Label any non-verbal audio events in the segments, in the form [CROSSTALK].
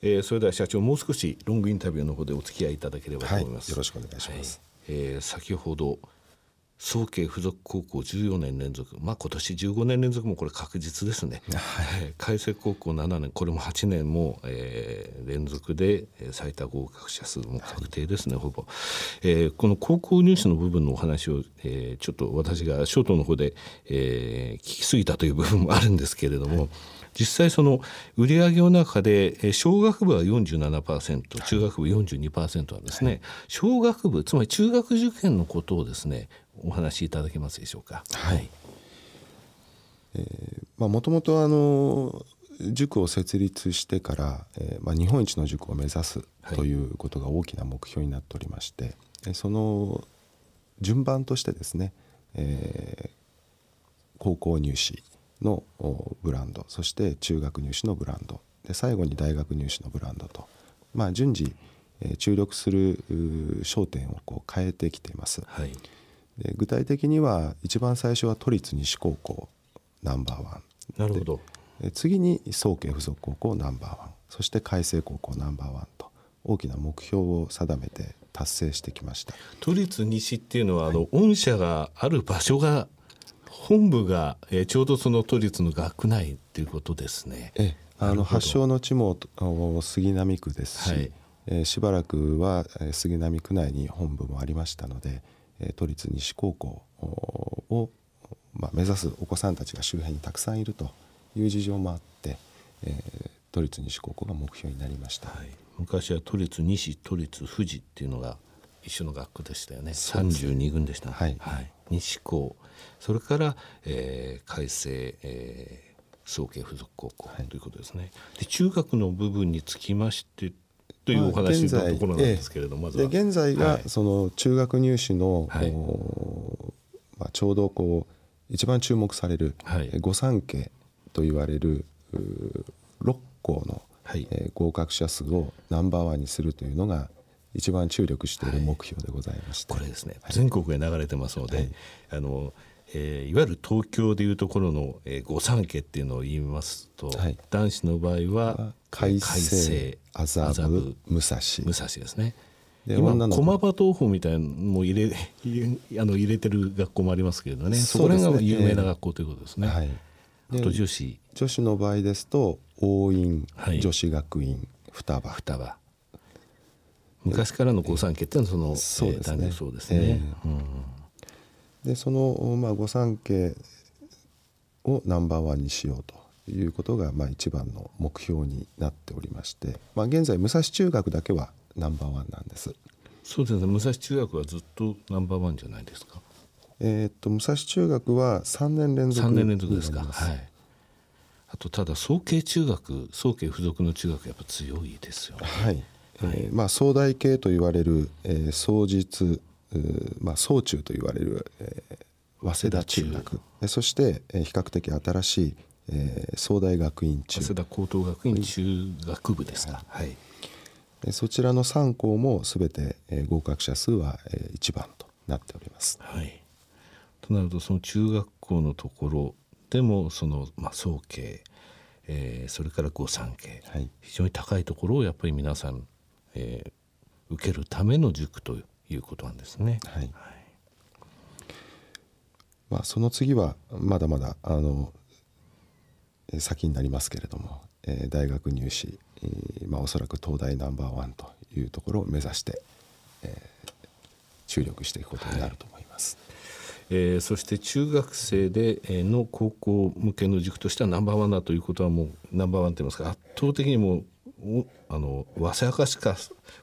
えー、それでは社長もう少しロングインタビューの方でお付き合いいただければと思います、はい、よろしくお願いします、はい、えー、先ほど早慶附属高校14年連続。まあ今年15年連続もこれ確実ですね、[LAUGHS] はい、海星高校7年これも8年も、えー、連続で最多合格者数も確定ですね、はい、ほぼ、えー、この高校入試の部分のお話を、えー、ちょっと私がショートの方で、えー、聞きすぎたという部分もあるんですけれども、はい。実際その売上の中で小学部は47%中学部42%はですね、はい、小学部つまり中学受験のことをですねお話しいただけますでしょうか。はい。えー、まあもともとあの塾を設立してから、えー、まあ日本一の塾を目指すということが大きな目標になっておりまして、はい、その順番としてですね、えー、高校入試のブランドそして中学入試のブランドで最後に大学入試のブランドと、まあ、順次注力する焦点をこう変えてきています。はいで具体的には一番最初は都立西高校ナンバーワン。なるほど。次に早慶附属高校ナンバーワン。そして海星高校ナンバーワンと大きな目標を定めて達成してきました。都立西っていうのは、はい、あの御社がある場所が本部が、えー、ちょうどその都立の学内っていうことですね。えあの発祥の地も杉並区ですし、はい、えー、しばらくは杉並区内に本部もありましたので、都立西高校を、まあ、目指すお子さんたちが周辺にたくさんいるという事情もあって、えー、都立西高校が目標になりました、はい、昔は都立西都立富士っていうのが一緒の学校でしたよね。三十二軍でした、はい、はい、西高。それから、えー、改正、えー、早慶附属高校ということですね、はい、で中学の部分につきましてというお話のところなんですけれども、まずは。で現在がその中学入試の、はい、まあ、ちょうどこう一番注目される、はい、御三家と言われる6校の、はい、えー、合格者数をナンバーワンにするというのが一番注力している目標でございまして、これですね、全国へ流れてますので、あのえー、いわゆる東京でいうところの、えー、御三家っていうのを言いますと、はい、男子の場合は海星麻布武蔵。武蔵ですね。で今駒場東宝みたいなのも入れ [LAUGHS] あの入れてる学校もありますけれどね。そこら辺が有名な学校ということですね。はい、あと女子。女子の場合ですと応院、はい、女子学院双葉。双葉。昔からの御三家っていうのはその、そうですね,、そうですね、えー。うんでその、まあ、御三家をナンバーワンにしようということが、まあ、一番の目標になっておりまして、まあ、現在武蔵中学だけはナンバーワンなんです。そうですね。武蔵中学はずっとナンバーワンじゃないですか？えー、っと武蔵中学は3年連続3年連続ですか？はい。あとただ早慶中学早慶付属の中学やっぱ強いですよね。はい、はい、えー、まあ早大系と言われる、えー、早実まあ、総中と言われる、えー、早稲田中学。そして、えー、比較的新しい、えー、総大学院中。早稲田高等学院中学部ですか、はい、そちらの3校もすべて、えー、合格者数は、えー、1番となっております。はい、となるとその中学校のところでもその、まあ、早慶、えー、それから御三家、はい、非常に高いところをやっぱり皆さん、えー、受けるための塾といういうことなんですね。はい、まあ、その次はまだまだあの先になりますけれども、えー、大学入試、えー、まあ、おそらく東大ナンバーワンというところを目指して、えー、注力していくことになると思います。はいえー、そして中学生での高校向けの塾としてはナンバーワンだということはもうナンバーワンといいますか圧倒的にもあの早稲しか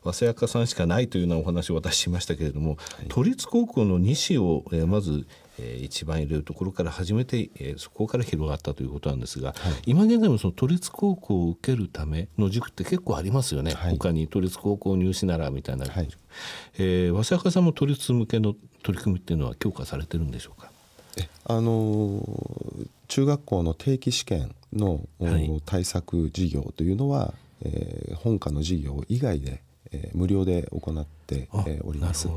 早稲さんしかないというようなお話を私しましたけれども、はい、都立高校の西を、えー、まず、えー、一番入れるところから始めて、えー、そこから広がったということなんですが、はい、今現在もその都立高校を受けるための塾って結構ありますよね、はい、他に都立高校入試ならみたいな、はい、えー、早稲さんも都立向けの取り組みっていうのは強化されてるんでしょうか？あの中学校の定期試験の、対策事業というのはえー、本科の授業以外で、えー、無料で行って、えー、おります。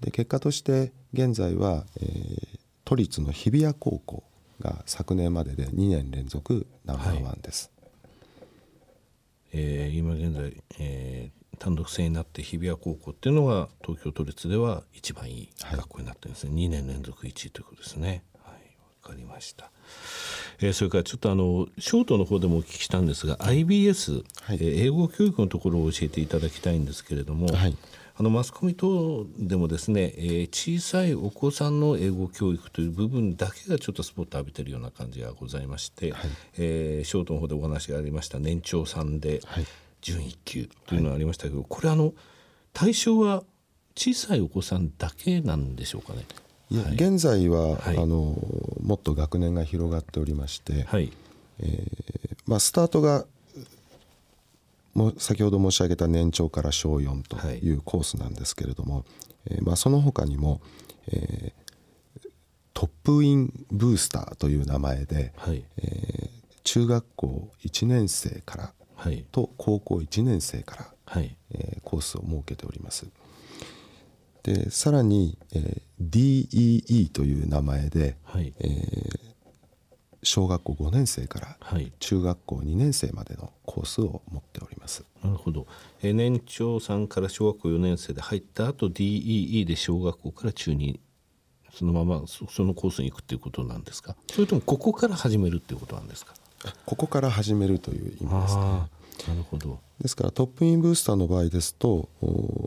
で結果として現在は、えー、都立の日比谷高校が昨年までで2年連続ナンバーワンです。はい、ええー、今現在、えー、単独制になって日比谷高校っていうのが東京都立では一番いい学校になってるんですね、はい、2年連続1位ということですね。はい、わかりました。えー、それからちょっとあのショートの方でもお聞きしたんですが IBS、はい、えー、英語教育のところを教えていただきたいんですけれども、はい、あのマスコミ等でもですね、えー、小さいお子さんの英語教育という部分だけがちょっとスポット浴びてるような感じがございまして、はい、えー、ショートの方でお話がありました年長さんで準1級というのがありましたけど、これあの対象は小さいお子さんだけなんでしょうかね？現在は、はい、あのもっと学年が広がっておりまして、はい。えーまあ、スタートがも先ほど申し上げた年長から小4とい。うコースなんですけれども、はい、えー、まあ、その他にも、えー、トップインブースターという名前で、はい、えー、中学校1年生からと高校1年生から、はい。えー、コースを設けております。でさらに、えー、DEE という名前で、はい。えー、小学校5年生から中学校2年生までのコースを持っております。なるほど、えー、年長さんから小学校4年生で入った後 DEE で小学校から中2そのままそのコースに行くっていうことなんですか？それともここから始めるっていうことなんですか？ここから始めるという意味ですね。なるほどですからトップインブースターの場合ですと、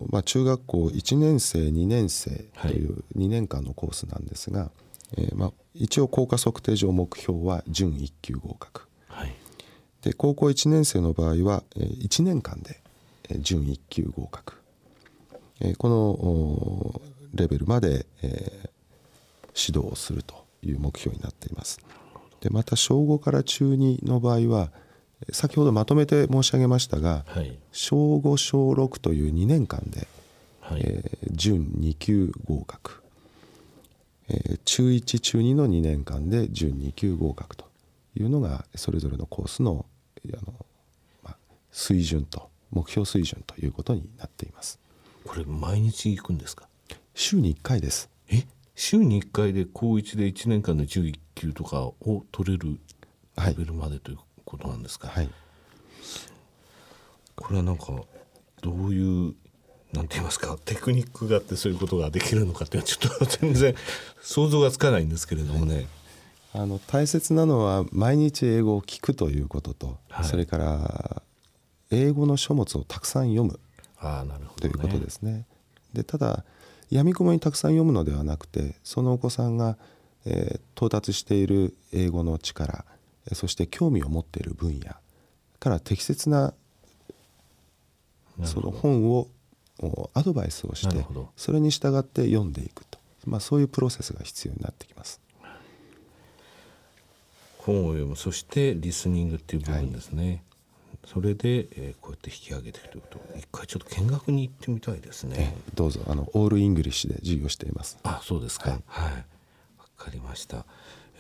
まあ、中学校1年生2年生という2年間のコースなんですが、はい、えー、まあ、一応効果測定上目標は準1級合格、はい、で高校1年生の場合は、えー、1年間で準1級合格、えー、このレベルまで、えー、指導をするという目標になっています。でまた小5から中2の場合は先ほどまとめて申し上げましたが、はい、小5小6という2年間で、はい、えー、準2級合格、えー、中1中2の2年間で準2級合格というのがそれぞれのコースのあの、まあ、水準と目標水準ということになっています。これ毎日行くんですか？週に1回です。え？週に1回で高1で1年間で11級とかを取れるレベルまでということなんですか、はい、これはなんかどういうなんて言いますか？テクニックがあってそういうことができるのかっていうのはちょっと全然想像がつかないんですけれどもね。あの大切なのは毎日英語を聞くということと、はい、それから英語の書物をたくさん読む。あなるほど、ね、ということですね。でただやみくもにたくさん読むのではなくてそのお子さんが、えー、到達している英語の力そして興味を持っている分野から適切なその本をアドバイスをしてそれに従って読んでいくと、まあ、そういうプロセスが必要になってきます。本を読むそしてリスニングっていう部分ですね、はい、それで、えー、こうやって引き上げていくと。いうこと一回ちょっと見学に行ってみたいですね、どうぞあのオールイングリッシュで授業しています。あそうですか。はい。わ、はい、かりました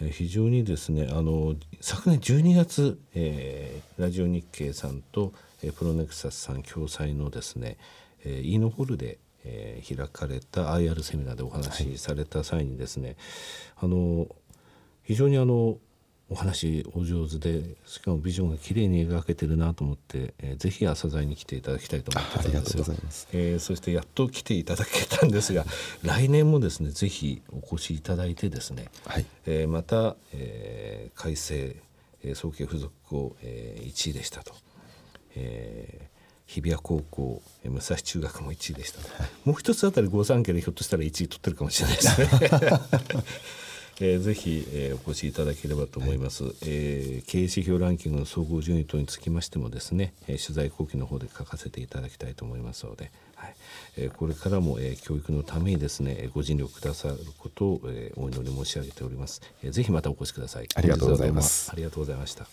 え非常にですねあの昨年12月、えー、ラジオ日経さんと、えー、プロネクサスさん共催のですね、えー、イーノホールで、えー、開かれた IR セミナーでお話しされた際にですね、はい、あの非常にあのお話お上手でしかもビジョンが綺麗に描けてるなと思って、えー、ぜひ朝鮮に来ていただきたいと思ってたんですよ。えー、そしてやっと来ていただけたんですが来年もですねぜひお越しいただいてですね、はい、えー、また、えー、改正、えー、早慶付属校、えー、1位でしたと。えー日比谷高校武蔵中学も1位でした、はい、もう一つあたり御三家でひょっとしたら1位取ってるかもしれないですね。[LAUGHS] えー、ぜひ、えー、お越しいただければと思います、はい、えー、経営指標ランキングの総合順位等につきましてもですね、えー、取材後期の方で書かせていただきたいと思いますので、はい。えー、これからも、えー、教育のためにですねご尽力くださることを、えー、お祈り申し上げております、えー、ぜひまたお越しください。ありがとうございます。ありがとうございました